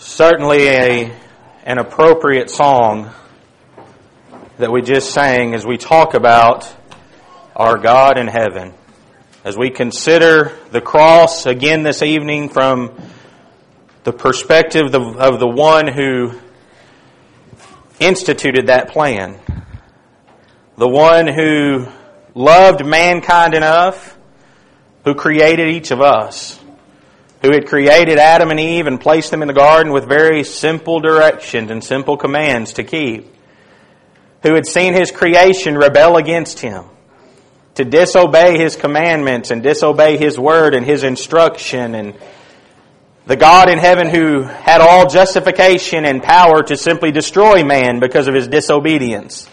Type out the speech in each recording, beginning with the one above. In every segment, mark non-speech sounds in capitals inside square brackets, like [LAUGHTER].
certainly a, an appropriate song that we just sang as we talk about our God in heaven. As we consider the cross again this evening from the perspective of, of the one who instituted that plan, the one who loved mankind enough, who created each of us who had created Adam and Eve and placed them in the garden with very simple directions and simple commands to keep, who had seen his creation rebel against him, to disobey his commandments and disobey his word and his instruction, and the God in heaven who had all justification and power to simply destroy man because of his disobedience,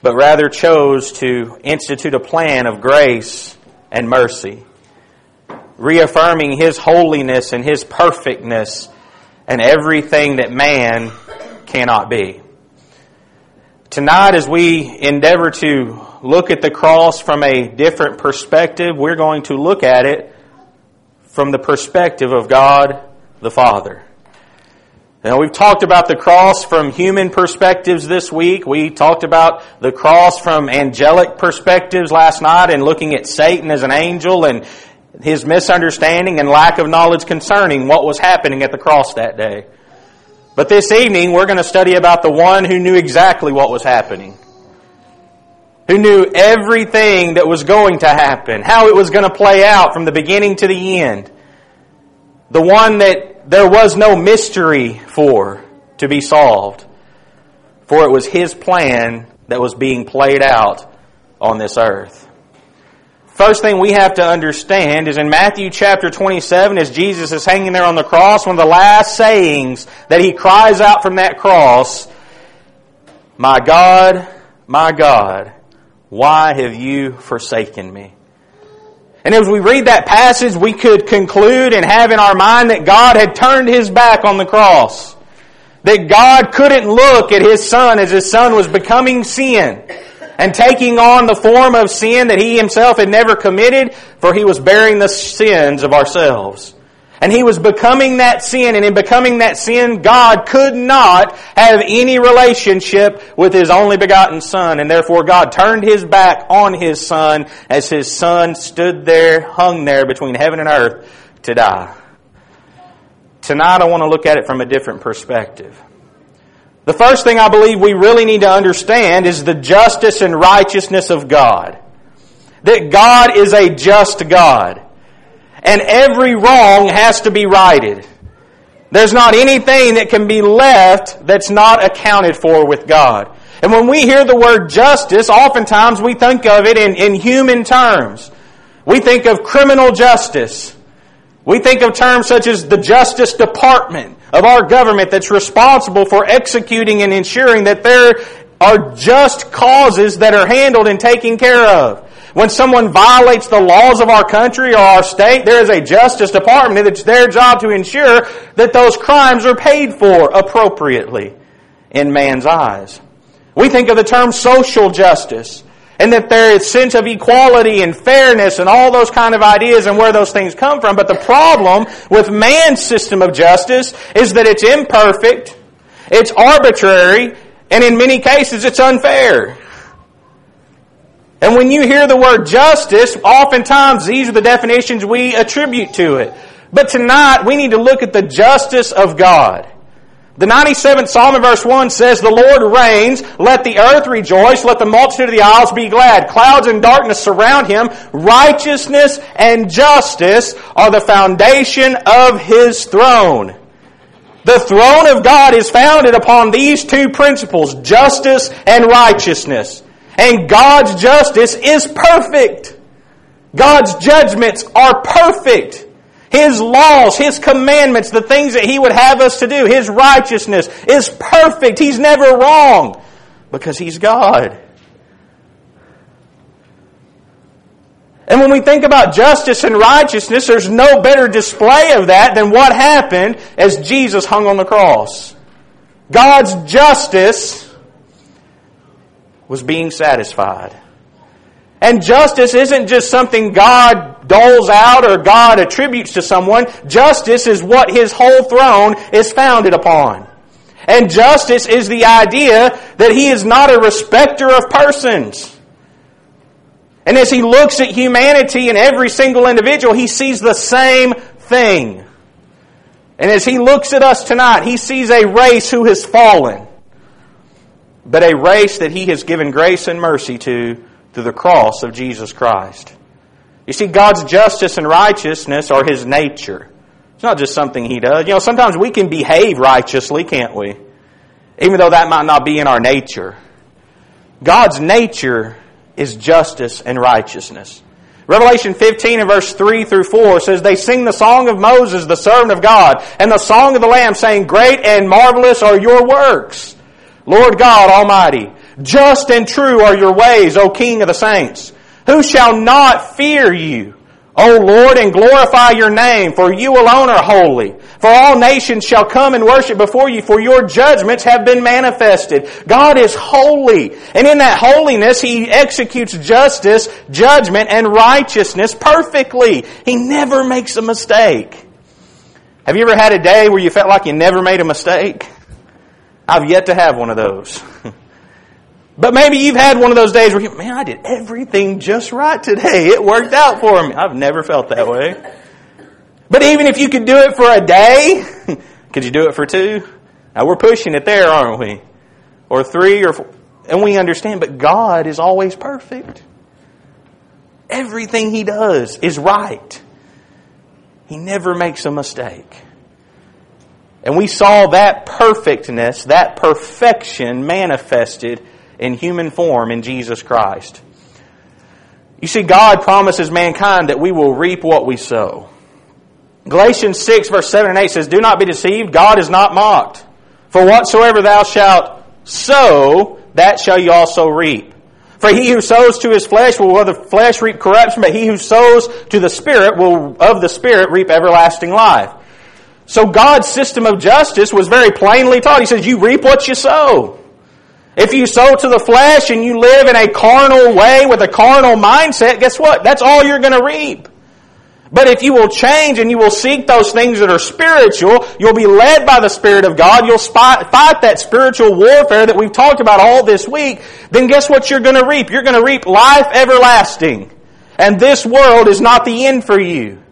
but rather chose to institute a plan of grace and mercy reaffirming His holiness and His perfectness and everything that man cannot be. Tonight, as we endeavor to look at the cross from a different perspective, we're going to look at it from the perspective of God the Father. Now, we've talked about the cross from human perspectives this week. We talked about the cross from angelic perspectives last night and looking at Satan as an angel and his misunderstanding and lack of knowledge concerning what was happening at the cross that day. But this evening, we're going to study about the one who knew exactly what was happening. Who knew everything that was going to happen, how it was going to play out from the beginning to the end. The one that there was no mystery for to be solved. For it was His plan that was being played out on this earth. First thing we have to understand is in Matthew chapter 27, as Jesus is hanging there on the cross, one of the last sayings that he cries out from that cross, My God, my God, why have you forsaken me? And as we read that passage, we could conclude and have in our mind that God had turned his back on the cross. That God couldn't look at his son as his son was becoming sin and taking on the form of sin that he himself had never committed, for he was bearing the sins of ourselves. And he was becoming that sin, and in becoming that sin, God could not have any relationship with his only begotten Son, and therefore God turned his back on his Son as his Son stood there, hung there between heaven and earth to die. Tonight I want to look at it from a different perspective. The first thing I believe we really need to understand is the justice and righteousness of God. That God is a just God. And every wrong has to be righted. There's not anything that can be left that's not accounted for with God. And when we hear the word justice, oftentimes we think of it in, in human terms. We think of criminal justice. We think of terms such as the Justice Department of our government that's responsible for executing and ensuring that there are just causes that are handled and taken care of. When someone violates the laws of our country or our state, there is a Justice Department. It's their job to ensure that those crimes are paid for appropriately in man's eyes. We think of the term social justice and that there is sense of equality and fairness and all those kind of ideas and where those things come from. But the problem with man's system of justice is that it's imperfect, it's arbitrary, and in many cases it's unfair. And when you hear the word justice, oftentimes these are the definitions we attribute to it. But tonight we need to look at the justice of God. The 97th Psalm in verse 1 says, The Lord reigns, let the earth rejoice, let the multitude of the isles be glad. Clouds and darkness surround him. Righteousness and justice are the foundation of his throne. The throne of God is founded upon these two principles, justice and righteousness. And God's justice is perfect. God's judgments are perfect. His laws, His commandments, the things that He would have us to do, His righteousness is perfect. He's never wrong because He's God. And when we think about justice and righteousness, there's no better display of that than what happened as Jesus hung on the cross. God's justice was being satisfied. And justice isn't just something God doles out or God attributes to someone. Justice is what His whole throne is founded upon. And justice is the idea that He is not a respecter of persons. And as He looks at humanity and every single individual, He sees the same thing. And as He looks at us tonight, He sees a race who has fallen, but a race that He has given grace and mercy to through the cross of Jesus Christ. You see, God's justice and righteousness are His nature. It's not just something He does. You know, sometimes we can behave righteously, can't we? Even though that might not be in our nature. God's nature is justice and righteousness. Revelation 15 and verse 3 through 4 says, They sing the song of Moses, the servant of God, and the song of the Lamb, saying, Great and marvelous are your works, Lord God Almighty. Just and true are your ways, O King of the saints. Who shall not fear you? O Lord, and glorify your name, for you alone are holy. For all nations shall come and worship before you, for your judgments have been manifested. God is holy, and in that holiness, He executes justice, judgment, and righteousness perfectly. He never makes a mistake. Have you ever had a day where you felt like you never made a mistake? I've yet to have one of those. [LAUGHS] But maybe you've had one of those days where you, man, I did everything just right today. It worked out for me. I've never felt that way. But even if you could do it for a day, [LAUGHS] could you do it for two? Now we're pushing it there, aren't we? Or three or four. And we understand, but God is always perfect. Everything He does is right. He never makes a mistake. And we saw that perfectness, that perfection manifested in human form in Jesus Christ. You see, God promises mankind that we will reap what we sow. Galatians 6 verse 7 and 8 says, Do not be deceived, God is not mocked. For whatsoever thou shalt sow, that shall you also reap. For he who sows to his flesh will of the flesh reap corruption, but he who sows to the Spirit will of the Spirit reap everlasting life. So God's system of justice was very plainly taught. He says, You reap what you sow. If you sow to the flesh and you live in a carnal way with a carnal mindset, guess what? That's all you're going to reap. But if you will change and you will seek those things that are spiritual, you'll be led by the Spirit of God, you'll fight that spiritual warfare that we've talked about all this week, then guess what you're going to reap? You're going to reap life everlasting. And this world is not the end for you,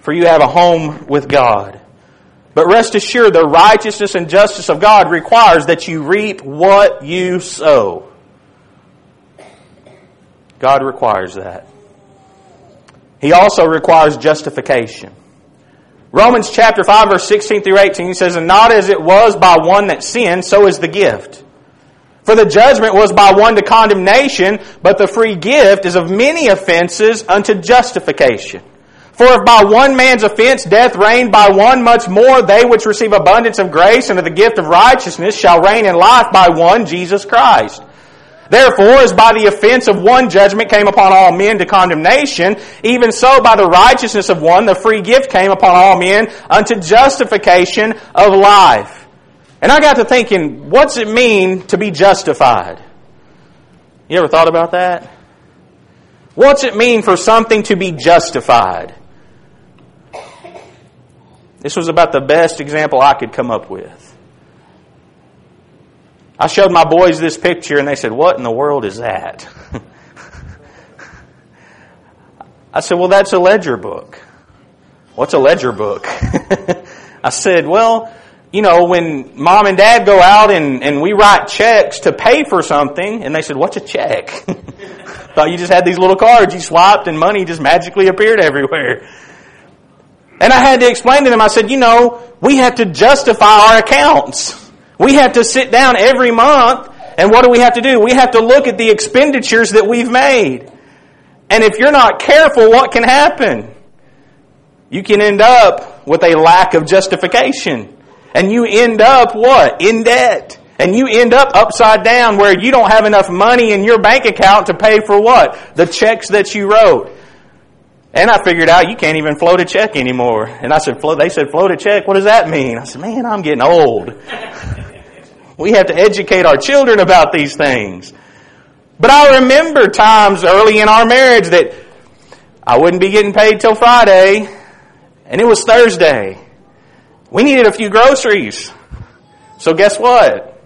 for you have a home with God. But rest assured, the righteousness and justice of God requires that you reap what you sow. God requires that. He also requires justification. Romans chapter 5 verse 16 through 18 he says, And not as it was by one that sinned, so is the gift. For the judgment was by one to condemnation, but the free gift is of many offenses unto justification. For if by one man's offense death reigned by one, much more they which receive abundance of grace and of the gift of righteousness shall reign in life by one, Jesus Christ. Therefore, as by the offense of one judgment came upon all men to condemnation, even so by the righteousness of one the free gift came upon all men unto justification of life. And I got to thinking, what's it mean to be justified? You ever thought about that? What's it mean for something to be justified? This was about the best example I could come up with. I showed my boys this picture and they said, What in the world is that? [LAUGHS] I said, Well, that's a ledger book. What's a ledger book? [LAUGHS] I said, Well, you know, when mom and dad go out and, and we write checks to pay for something, and they said, What's a check? [LAUGHS] Thought you just had these little cards you swiped and money just magically appeared everywhere. And I had to explain to them, I said, you know, we have to justify our accounts. We have to sit down every month, and what do we have to do? We have to look at the expenditures that we've made. And if you're not careful, what can happen? You can end up with a lack of justification. And you end up what? In debt. And you end up upside down where you don't have enough money in your bank account to pay for what? The checks that you wrote. And I figured out you can't even float a check anymore. And I said, float, they said, float a check? What does that mean? I said, man, I'm getting old. [LAUGHS] we have to educate our children about these things. But I remember times early in our marriage that I wouldn't be getting paid till Friday, and it was Thursday. We needed a few groceries. So guess what?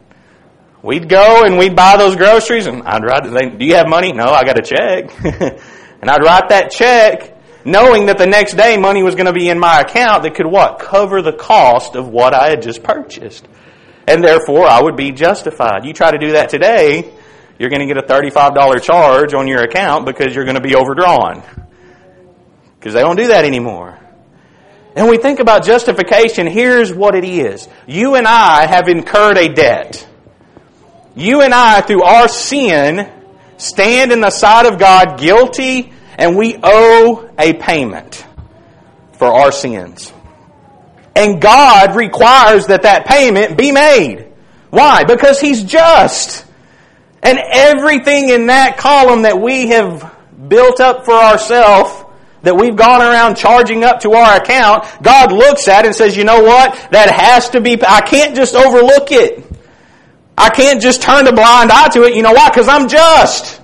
We'd go and we'd buy those groceries, and I'd write, do you have money? No, I got a check. [LAUGHS] and I'd write that check, knowing that the next day money was going to be in my account that could what? Cover the cost of what I had just purchased. And therefore, I would be justified. You try to do that today, you're going to get a $35 charge on your account because you're going to be overdrawn. Because they don't do that anymore. And we think about justification, here's what it is. You and I have incurred a debt. You and I, through our sin, stand in the sight of God guilty and we owe a payment for our sins. And God requires that that payment be made. Why? Because He's just. And everything in that column that we have built up for ourselves, that we've gone around charging up to our account, God looks at and says, you know what? That has to be, I can't just overlook it. I can't just turn a blind eye to it. You know why? Because I'm just.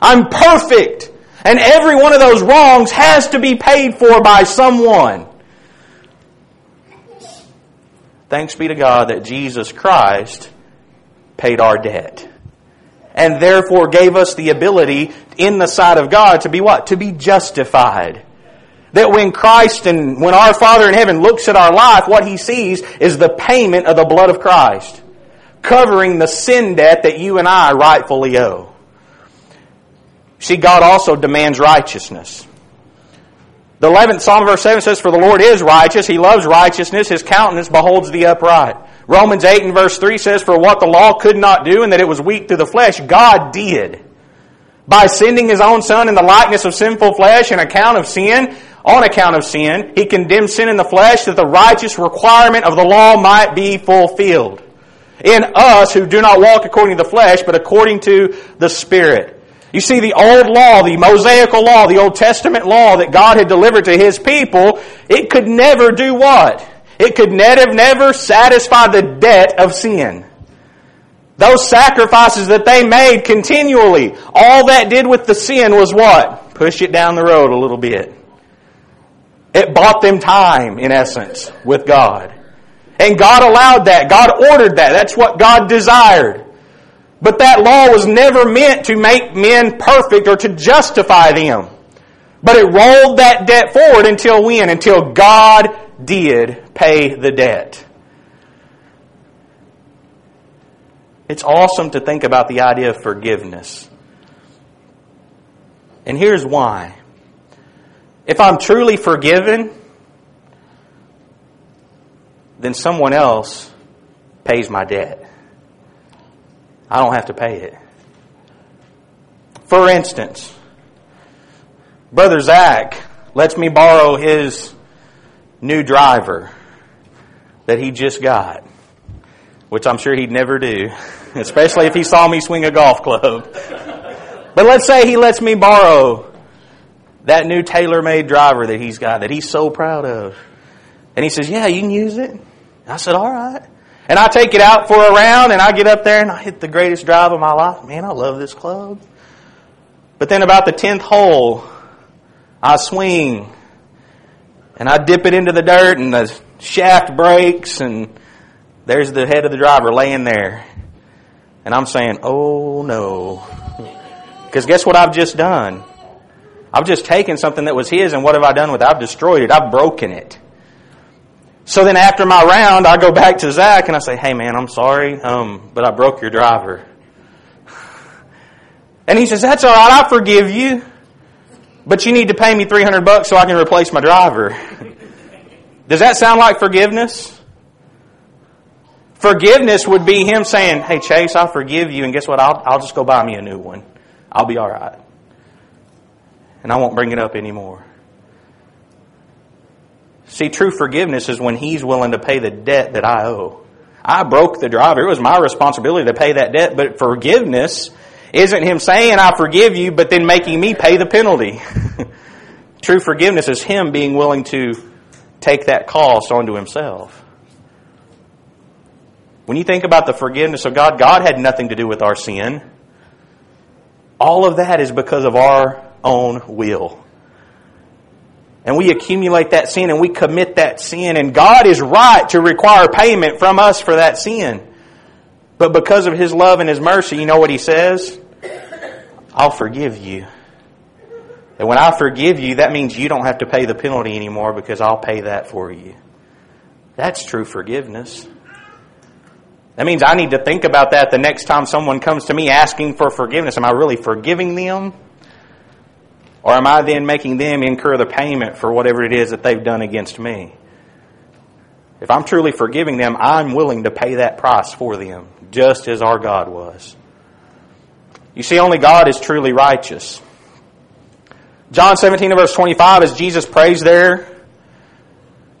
I'm perfect. And every one of those wrongs has to be paid for by someone. Thanks be to God that Jesus Christ paid our debt. And therefore gave us the ability in the sight of God to be what? To be justified. That when Christ and when our Father in heaven looks at our life, what He sees is the payment of the blood of Christ. Covering the sin debt that you and I rightfully owe. See, God also demands righteousness. The 11th Psalm, verse 7 says, For the Lord is righteous, He loves righteousness, His countenance beholds the upright. Romans 8 and verse 3 says, For what the law could not do, and that it was weak through the flesh, God did. By sending His own Son in the likeness of sinful flesh, an account of sin, on account of sin, He condemned sin in the flesh that the righteous requirement of the law might be fulfilled. In us who do not walk according to the flesh, but according to the Spirit. You see, the old law, the Mosaical law, the Old Testament law that God had delivered to His people, it could never do what? It could never, never satisfy the debt of sin. Those sacrifices that they made continually, all that did with the sin was what? Push it down the road a little bit. It bought them time, in essence, with God. And God allowed that. God ordered that. That's what God desired. But that law was never meant to make men perfect or to justify them. But it rolled that debt forward until when? Until God did pay the debt. It's awesome to think about the idea of forgiveness. And here's why. If I'm truly forgiven, then someone else pays my debt. I don't have to pay it. For instance, Brother Zach lets me borrow his new driver that he just got, which I'm sure he'd never do, [LAUGHS] especially if he saw me swing a golf club. But let's say he lets me borrow that new TaylorMade driver that he's got that he's so proud of. And he says, Yeah, you can use it. I said, All right. And I take it out for a round and I get up there and I hit the greatest drive of my life. Man, I love this club. But then about the 10th hole, I swing and I dip it into the dirt and the shaft breaks and there's the head of the driver laying there. And I'm saying, oh no. Because guess what I've just done? I've just taken something that was his and what have I done with it? I've destroyed it. I've broken it. So then after my round, I go back to Zach and I say, hey man, I'm sorry, um, but I broke your driver. And he says, that's alright, I forgive you. But you need to pay me 300 bucks so I can replace my driver. Does that sound like forgiveness? Forgiveness would be him saying, hey Chase, I forgive you and guess what? I'll, I'll just go buy me a new one. I'll be alright. And I won't bring it up anymore. See, true forgiveness is when he's willing to pay the debt that I owe. I broke the driver. It was my responsibility to pay that debt, but forgiveness isn't him saying, I forgive you, but then making me pay the penalty. [LAUGHS] true forgiveness is him being willing to take that cost onto himself. When you think about the forgiveness of God, God had nothing to do with our sin. All of that is because of our own will. And we accumulate that sin and we commit that sin and God is right to require payment from us for that sin. But because of His love and His mercy, you know what He says? I'll forgive you. And when I forgive you, that means you don't have to pay the penalty anymore because I'll pay that for you. That's true forgiveness. That means I need to think about that the next time someone comes to me asking for forgiveness. Am I really forgiving them? Or am I then making them incur the payment for whatever it is that they've done against me? If I'm truly forgiving them, I'm willing to pay that price for them, just as our God was. You see, only God is truly righteous. John 17 verse 25, as Jesus prays there,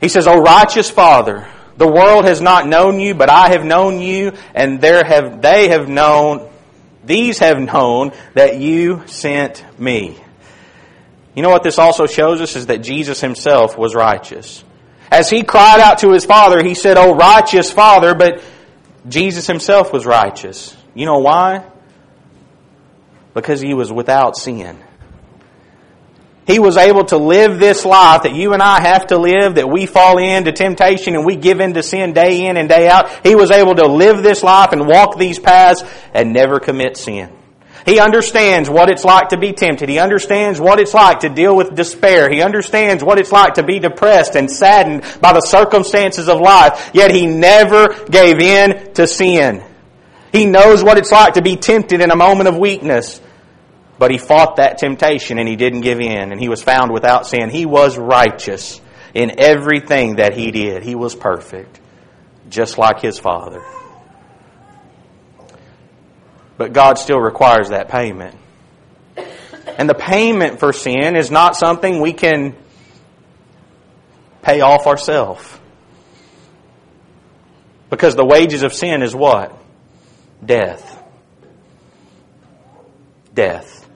he says, O righteous Father, the world has not known you, but I have known you, and there have, they have known, these have known that you sent me. You know what this also shows us is that Jesus himself was righteous. As he cried out to his Father, he said, Oh, righteous Father, but Jesus himself was righteous. You know why? Because he was without sin. He was able to live this life that you and I have to live, that we fall into temptation and we give in to sin day in and day out. He was able to live this life and walk these paths and never commit sin. He understands what it's like to be tempted. He understands what it's like to deal with despair. He understands what it's like to be depressed and saddened by the circumstances of life. Yet he never gave in to sin. He knows what it's like to be tempted in a moment of weakness. But he fought that temptation and he didn't give in and he was found without sin. He was righteous in everything that he did. He was perfect, just like his father. But God still requires that payment. And the payment for sin is not something we can pay off ourselves. Because the wages of sin is what? Death. Death.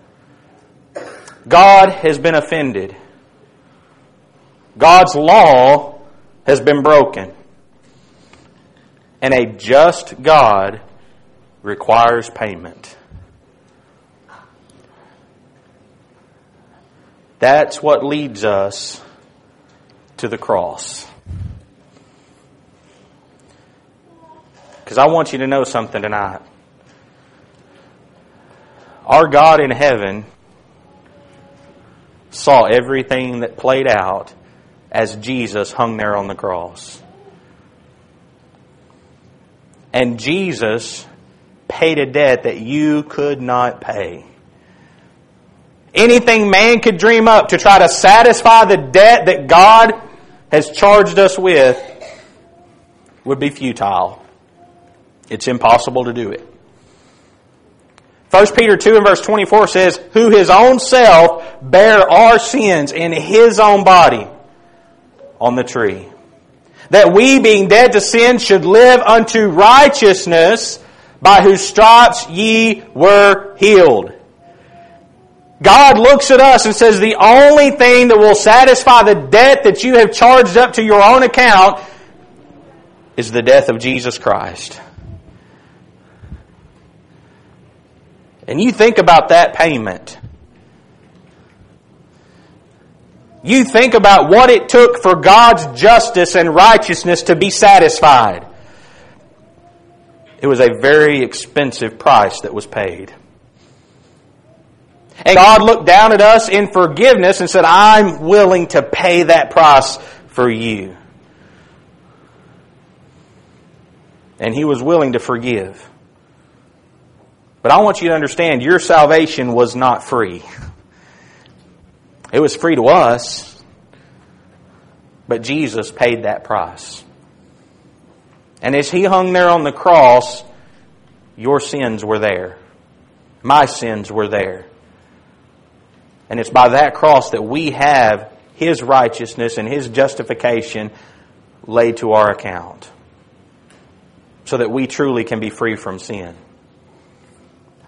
God has been offended. God's law has been broken. And a just God requires payment. That's what leads us to the cross. Because I want you to know something tonight. Our God in heaven saw everything that played out as Jesus hung there on the cross. And Jesus paid a debt that you could not pay. Anything man could dream up to try to satisfy the debt that God has charged us with would be futile. It's impossible to do it. 1 Peter 2 and verse 24 says, Who his own self bare our sins in his own body on the tree. That we, being dead to sin, should live unto righteousness, by whose stripes ye were healed. God looks at us and says, the only thing that will satisfy the debt that you have charged up to your own account is the death of Jesus Christ. And you think about that payment. You think about what it took for God's justice and righteousness to be satisfied. It was a very expensive price that was paid. And God looked down at us in forgiveness and said, I'm willing to pay that price for you. And He was willing to forgive. But I want you to understand your salvation was not free. It was free to us, but Jesus paid that price. And as He hung there on the cross, your sins were there. My sins were there. And it's by that cross that we have His righteousness and His justification laid to our account. So that we truly can be free from sin.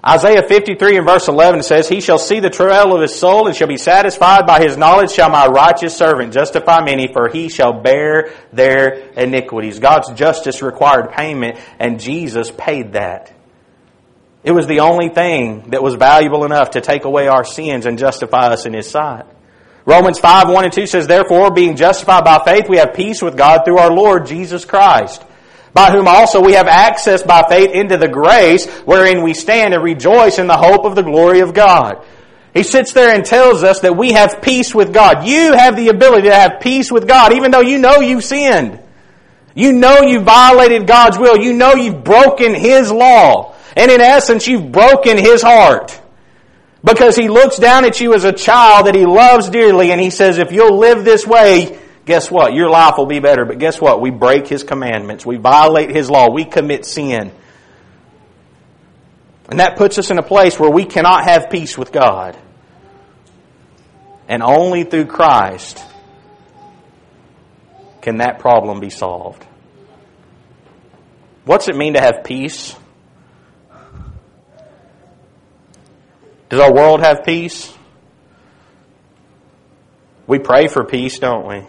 Isaiah 53 and verse 11 says, He shall see the travail of his soul and shall be satisfied by his knowledge shall my righteous servant justify many, for he shall bear their iniquities. God's justice required payment and Jesus paid that. It was the only thing that was valuable enough to take away our sins and justify us in his sight. Romans 5, 1 and 2 says, Therefore, being justified by faith, we have peace with God through our Lord Jesus Christ, by whom also we have access by faith into the grace wherein we stand and rejoice in the hope of the glory of God. He sits there and tells us that we have peace with God. You have the ability to have peace with God, even though you know you've sinned. You know you've violated God's will. You know you've broken His law. And in essence, you've broken His heart. Because He looks down at you as a child that He loves dearly and He says, if you'll live this way, guess what? Your life will be better. But guess what? We break His commandments. We violate His law. We commit sin. And that puts us in a place where we cannot have peace with God. And only through Christ can that problem be solved. What's it mean to have peace? Does our world have peace? We pray for peace, don't we?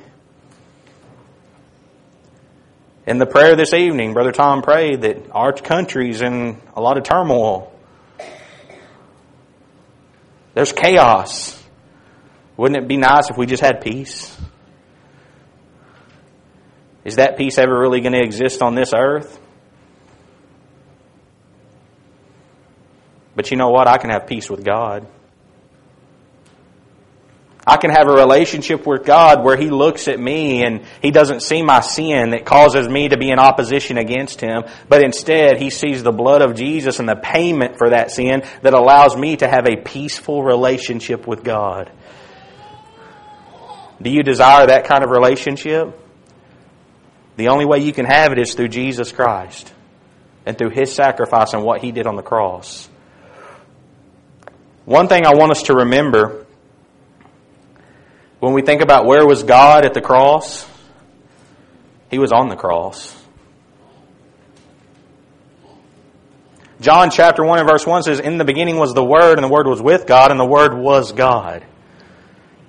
In the prayer this evening, Brother Tom prayed that our country's in a lot of turmoil. There's chaos. Wouldn't it be nice if we just had peace? Is that peace ever really going to exist on this earth? But you know what? I can have peace with God. I can have a relationship with God where He looks at me and He doesn't see my sin that causes me to be in opposition against Him, but instead He sees the blood of Jesus and the payment for that sin that allows me to have a peaceful relationship with God. Do you desire that kind of relationship? The only way you can have it is through Jesus Christ and through His sacrifice and what He did on the cross. One thing I want us to remember when we think about where was God at the cross, He was on the cross. John chapter 1 and verse 1 says, In the beginning was the Word, and the Word was with God, and the Word was God.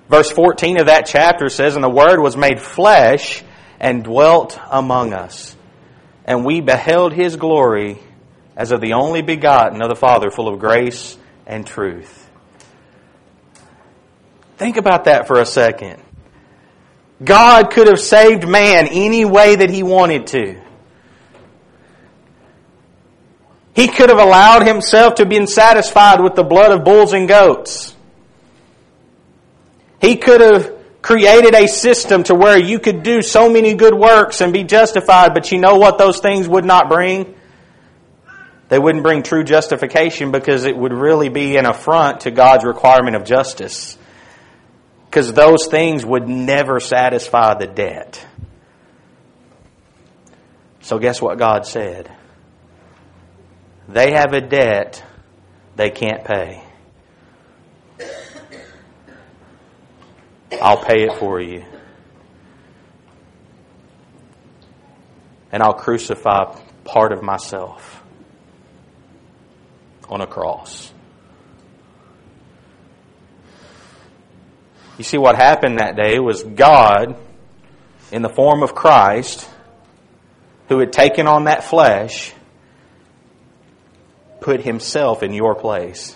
Verse 14 of that chapter says, And the Word was made flesh and dwelt among us. And we beheld His glory as of the only begotten of the Father, full of grace and truth. Think about that for a second. God could have saved man any way that He wanted to. He could have allowed Himself to be satisfied with the blood of bulls and goats. He could have created a system to where you could do so many good works and be justified, but you know what those things would not bring? They wouldn't bring true justification because it would really be an affront to God's requirement of justice. Because those things would never satisfy the debt. So, guess what God said? They have a debt they can't pay. I'll pay it for you. And I'll crucify part of myself on a cross. You see, what happened that day was God, in the form of Christ, who had taken on that flesh, put himself in your place.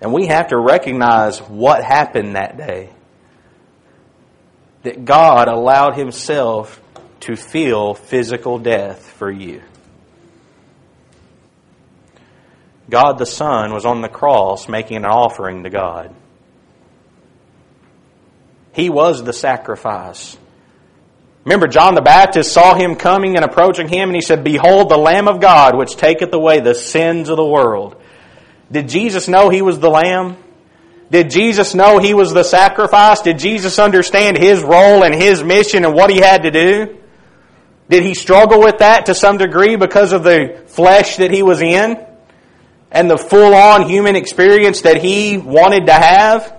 And we have to recognize what happened that day. That God allowed himself to feel physical death for you. God the Son was on the cross making an offering to God. He was the sacrifice. Remember, John the Baptist saw him coming and approaching him, and he said, Behold the Lamb of God, which taketh away the sins of the world. Did Jesus know he was the Lamb? Did Jesus know he was the sacrifice? Did Jesus understand his role and his mission and what he had to do? Did he struggle with that to some degree because of the flesh that he was in? And the full on human experience that he wanted to have.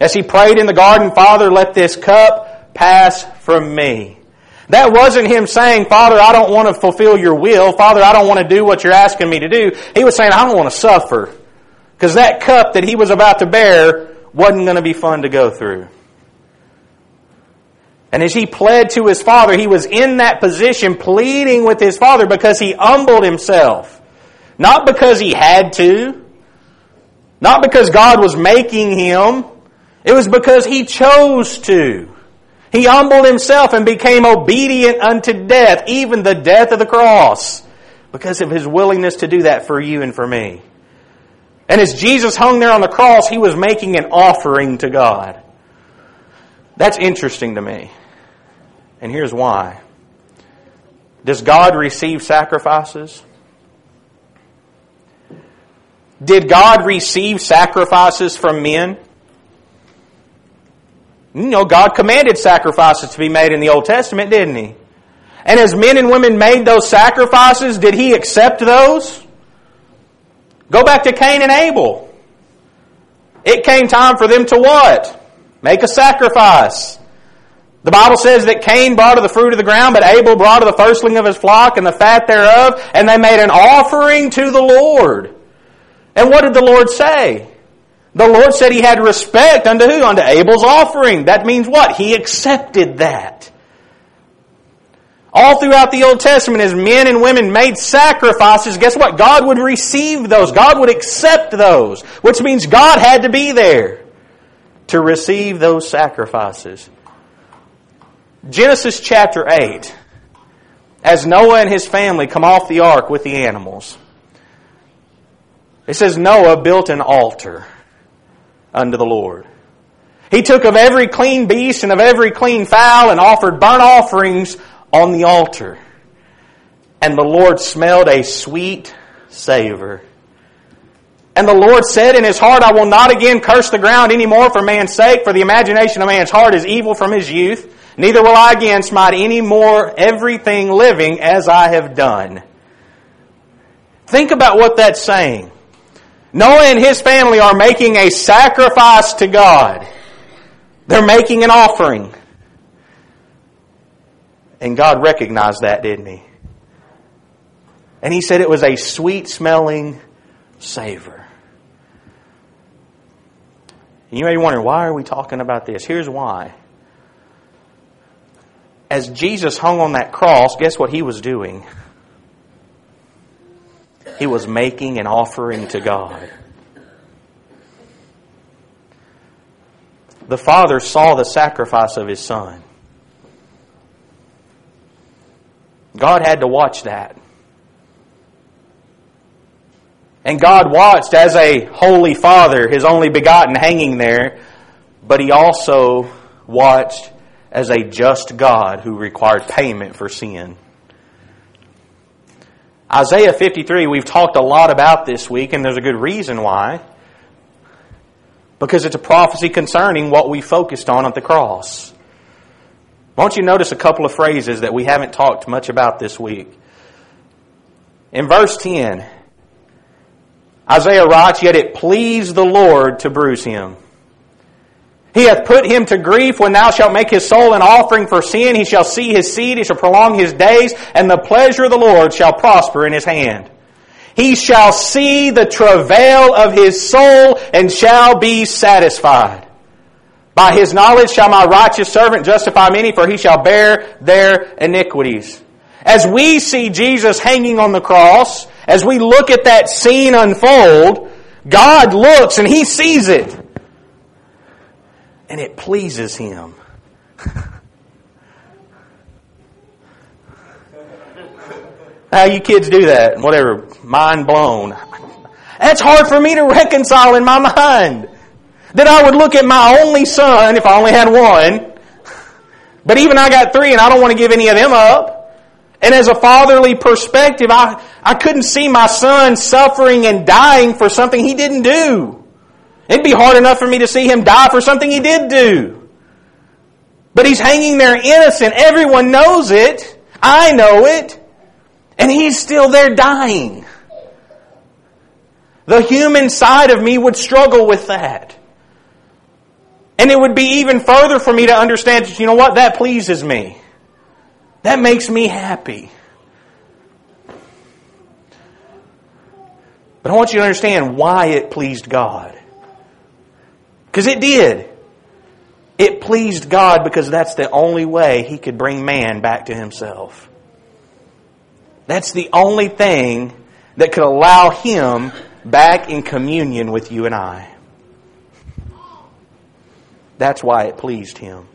As he prayed in the garden, Father, let this cup pass from me. That wasn't him saying, Father, I don't want to fulfill your will. Father, I don't want to do what you're asking me to do. He was saying, I don't want to suffer. Because that cup that he was about to bear wasn't going to be fun to go through. And as he pled to his father, he was in that position pleading with his father because he humbled himself. Not because he had to, Not because God was making him. It was because he chose to. He humbled himself and became obedient unto death, even the death of the cross, because of his willingness to do that for you and for me. And as Jesus hung there on the cross, he was making an offering to God. That's interesting to me. And here's why. Does God receive sacrifices? Did God receive sacrifices from men? You know, God commanded sacrifices to be made in the Old Testament, didn't He? And as men and women made those sacrifices, did He accept those? Go back to Cain and Abel. It came time for them to what? Make a sacrifice. The Bible says that Cain brought of the fruit of the ground, but Abel brought of the firstling of his flock and the fat thereof, and they made an offering to the Lord. And what did the Lord say? The Lord said he had respect unto who? Unto Abel's offering. That means what? He accepted that. All throughout the Old Testament, as men and women made sacrifices, guess what? God would receive those. God would accept those. Which means God had to be there to receive those sacrifices. Genesis chapter 8. As Noah and his family come off the ark with the animals. It says Noah built an altar unto the Lord. He took of every clean beast and of every clean fowl and offered burnt offerings on the altar. And the Lord smelled a sweet savor. And the Lord said in his heart, I will not again curse the ground any more for man's sake, for the imagination of man's heart is evil from his youth. Neither will I again smite any more everything living as I have done. Think about what that's saying. Noah and his family are making a sacrifice to God. They're making an offering. And God recognized that, didn't He? And He said it was a sweet smelling savor. And you may be wondering, why are we talking about this? Here's why. As Jesus hung on that cross, guess what He was doing? He was making an offering to God. The Father saw the sacrifice of His Son. God had to watch that. And God watched as a holy Father, His only begotten hanging there, but He also watched as a just God who required payment for sin. Isaiah 53, we've talked a lot about this week, and there's a good reason why. Because it's a prophecy concerning what we focused on at the cross. Won't you notice a couple of phrases that we haven't talked much about this week? In verse 10, Isaiah writes, Yet it pleased the Lord to bruise him. He hath put him to grief when thou shalt make his soul an offering for sin. He shall see his seed, he shall prolong his days, and the pleasure of the Lord shall prosper in his hand. He shall see the travail of his soul and shall be satisfied. By his knowledge shall my righteous servant justify many, for he shall bear their iniquities. As we see Jesus hanging on the cross, as we look at that scene unfold, God looks and he sees it and it pleases him. [LAUGHS] How you kids do that? Whatever. Mind blown. That's hard for me to reconcile in my mind. That I would look at my only son, if I only had one, but even I got three and I don't want to give any of them up. And as a fatherly perspective, I, I couldn't see my son suffering and dying for something he didn't do. It'd be hard enough for me to see him die for something he did do. But he's hanging there innocent. Everyone knows it. I know it. And he's still there dying. The human side of me would struggle with that. And it would be even further for me to understand, you know what, that pleases me. That makes me happy. But I want you to understand why it pleased God. Because it did. It pleased God because that's the only way He could bring man back to Himself. That's the only thing that could allow Him back in communion with you and I. That's why it pleased him.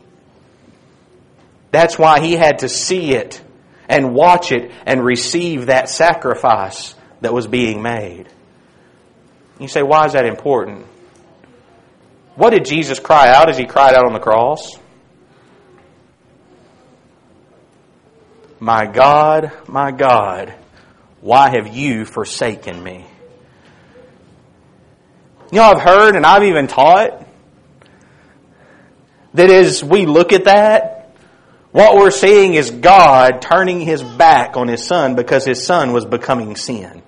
That's why he had to see it and watch it and receive that sacrifice that was being made. You say, why is that important? What did Jesus cry out as he cried out on the cross? My God, my God, why have you forsaken me? You know, I've heard and I've even taught that as we look at that, what we're seeing is God turning his back on his son because his son was becoming sin.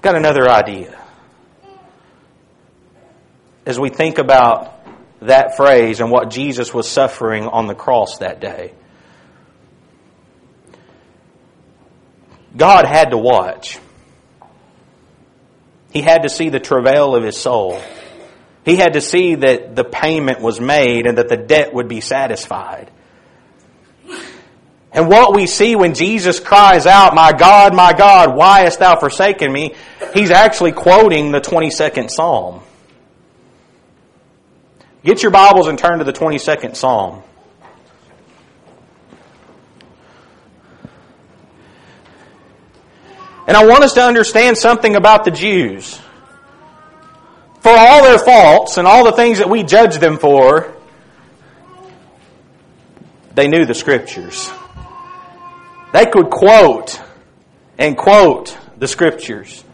I've got another idea. As we think about that phrase and what Jesus was suffering on the cross that day, God had to watch. He had to see the travail of his soul. He had to see that the payment was made and that the debt would be satisfied. And what we see when Jesus cries out, My God, my God, why hast thou forsaken me? He's actually quoting the 22nd Psalm. Get your Bibles and turn to the 22nd Psalm. And I want us to understand something about the Jews. For all their faults and all the things that we judge them for, they knew the Scriptures. They could quote and quote the Scriptures.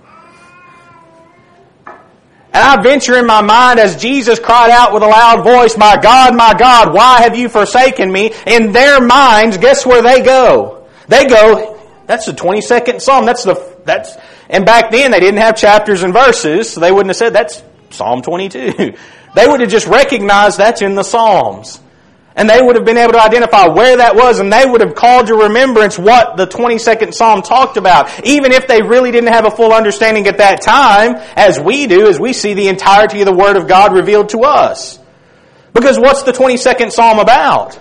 And I venture in my mind as Jesus cried out with a loud voice, My God, my God, why have you forsaken me? In their minds, guess where they go? They go, that's the 22nd Psalm. That's the, that's, and back then they didn't have chapters and verses, so they wouldn't have said that's Psalm 22. [LAUGHS] They would have just recognized that's in the Psalms. And they would have been able to identify where that was and they would have called to remembrance what the 22nd Psalm talked about. Even if they really didn't have a full understanding at that time, as we do, as we see the entirety of the Word of God revealed to us. Because what's the 22nd Psalm about?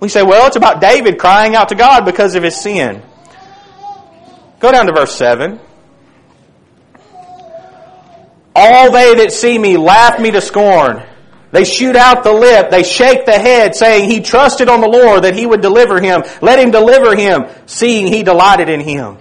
We say, well, it's about David crying out to God because of his sin. Go down to verse 7. All they that see me laugh me to scorn. They shoot out the lip. They shake the head, saying, He trusted on the Lord that He would deliver him. Let Him deliver him, seeing He delighted in him.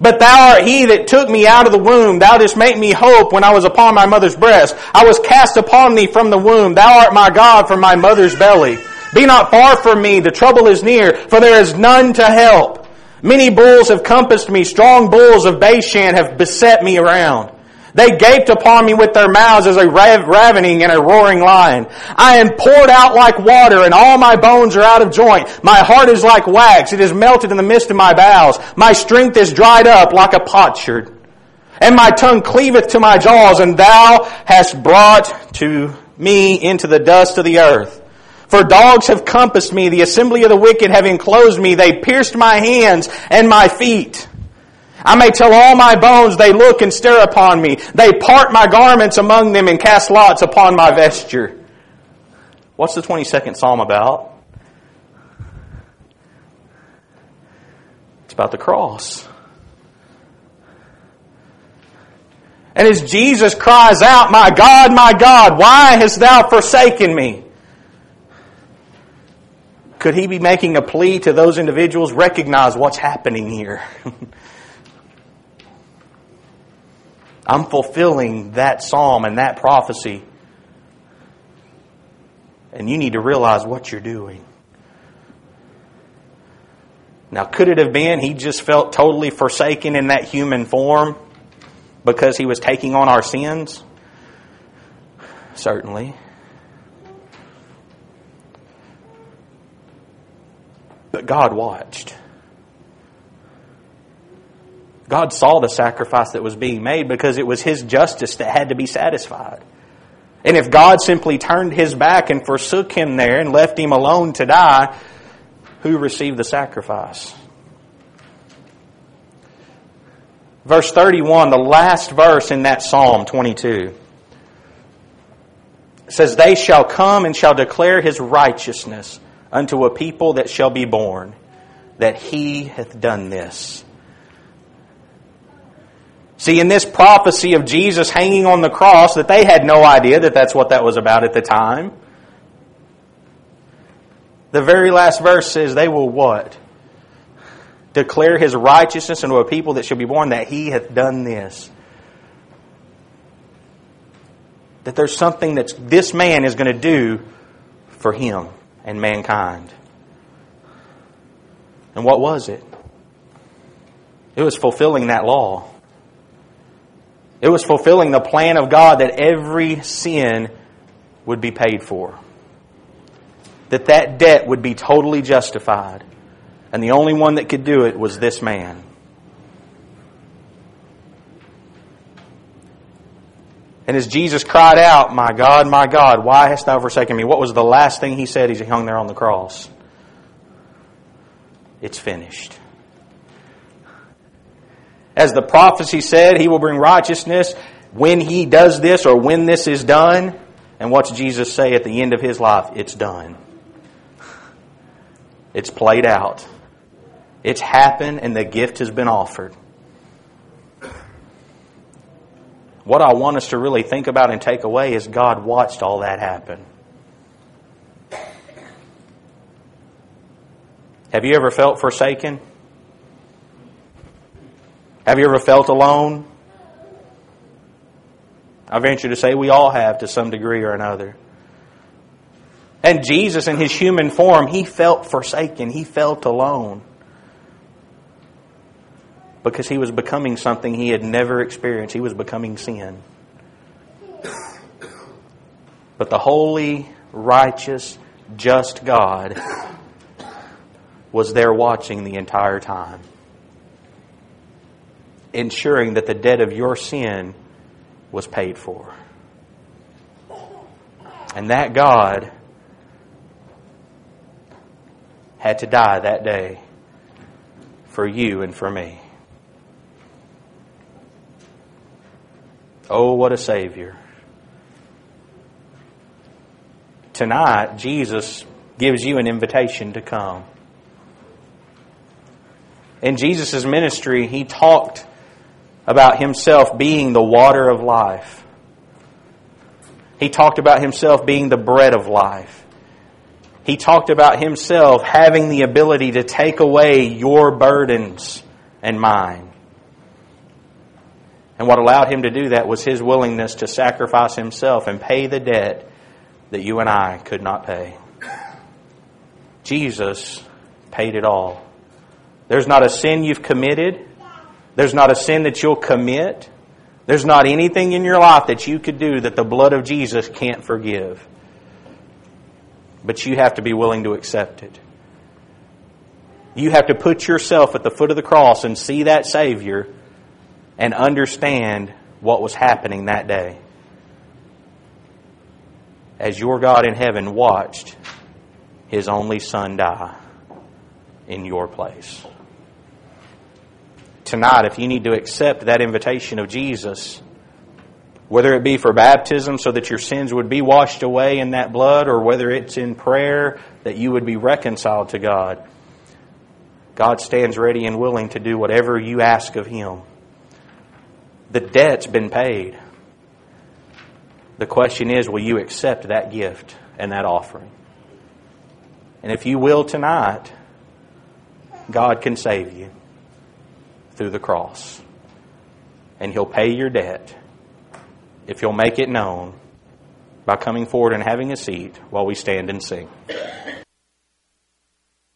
But thou art he that took me out of the womb. Thou didst make me hope when I was upon my mother's breast. I was cast upon thee from the womb. Thou art my God from my mother's belly. Be not far from me. The trouble is near, for there is none to help. Many bulls have compassed me. Strong bulls of Bashan have beset me around. They gaped upon me with their mouths as a ravening and a roaring lion. I am poured out like water and all my bones are out of joint. My heart is like wax. It is melted in the midst of my bowels. My strength is dried up like a potsherd. And my tongue cleaveth to my jaws and thou hast brought to me into the dust of the earth. For dogs have compassed me, the assembly of the wicked have enclosed me, they pierced my hands and my feet. I may tell all my bones, they look and stare upon me. They part my garments among them and cast lots upon my vesture. What's the 22nd Psalm about? It's about the cross. And as Jesus cries out, My God, my God, why hast thou forsaken me? Could he be making a plea to those individuals? Recognize what's happening here. [LAUGHS] I'm fulfilling that psalm and that prophecy. And you need to realize what you're doing. Now, could it have been he just felt totally forsaken in that human form because he was taking on our sins? Certainly. But God watched. God saw the sacrifice that was being made because it was His justice that had to be satisfied. And if God simply turned His back and forsook Him there and left Him alone to die, who received the sacrifice? Verse 31, the last verse in that Psalm 22, says, They shall come and shall declare His righteousness unto a people that shall be born that he hath done this. See, in this prophecy of Jesus hanging on the cross, that they had no idea that that's what that was about at the time. The very last verse says they will what? Declare his righteousness unto a people that shall be born that he hath done this. That there's something that this man is going to do for him and mankind. And what was it? It was fulfilling that law. It was fulfilling the plan of God that every sin would be paid for. That that debt would be totally justified. And the only one that could do it was this man. And as Jesus cried out, My God, my God, why hast thou forsaken me? What was the last thing he said as he hung there on the cross? It's finished. As the prophecy said, he will bring righteousness when he does this or when this is done. And what's Jesus say at the end of his life? It's done. It's played out. It's happened and the gift has been offered. What I want us to really think about and take away is God watched all that happen. Have you ever felt forsaken? Have you ever felt alone? I venture to say we all have to some degree or another. And Jesus, in his human form, he felt forsaken. He felt alone. Because he was becoming something he had never experienced. He was becoming sin. But the holy, righteous, just God was there watching the entire time, ensuring that the debt of your sin was paid for. And that God had to die that day for you and for me. Oh, what a Savior. Tonight, Jesus gives you an invitation to come. In Jesus' ministry, he talked about himself being the water of life. He talked about himself being the bread of life. He talked about himself having the ability to take away your burdens and mine. And what allowed him to do that was his willingness to sacrifice himself and pay the debt that you and I could not pay. Jesus paid it all. There's not a sin you've committed. There's not a sin that you'll commit. There's not anything in your life that you could do that the blood of Jesus can't forgive. But you have to be willing to accept it. You have to put yourself at the foot of the cross and see that Savior and understand what was happening that day. As your God in heaven watched His only Son die in your place tonight, if you need to accept that invitation of Jesus, whether it be for baptism so that your sins would be washed away in that blood, or whether it's in prayer that you would be reconciled to God, God stands ready and willing to do whatever you ask of Him. The debt's been paid. The question is, will you accept that gift and that offering? And if you will tonight, God can save you through the cross. And He'll pay your debt if you'll make it known by coming forward and having a seat while we stand and sing.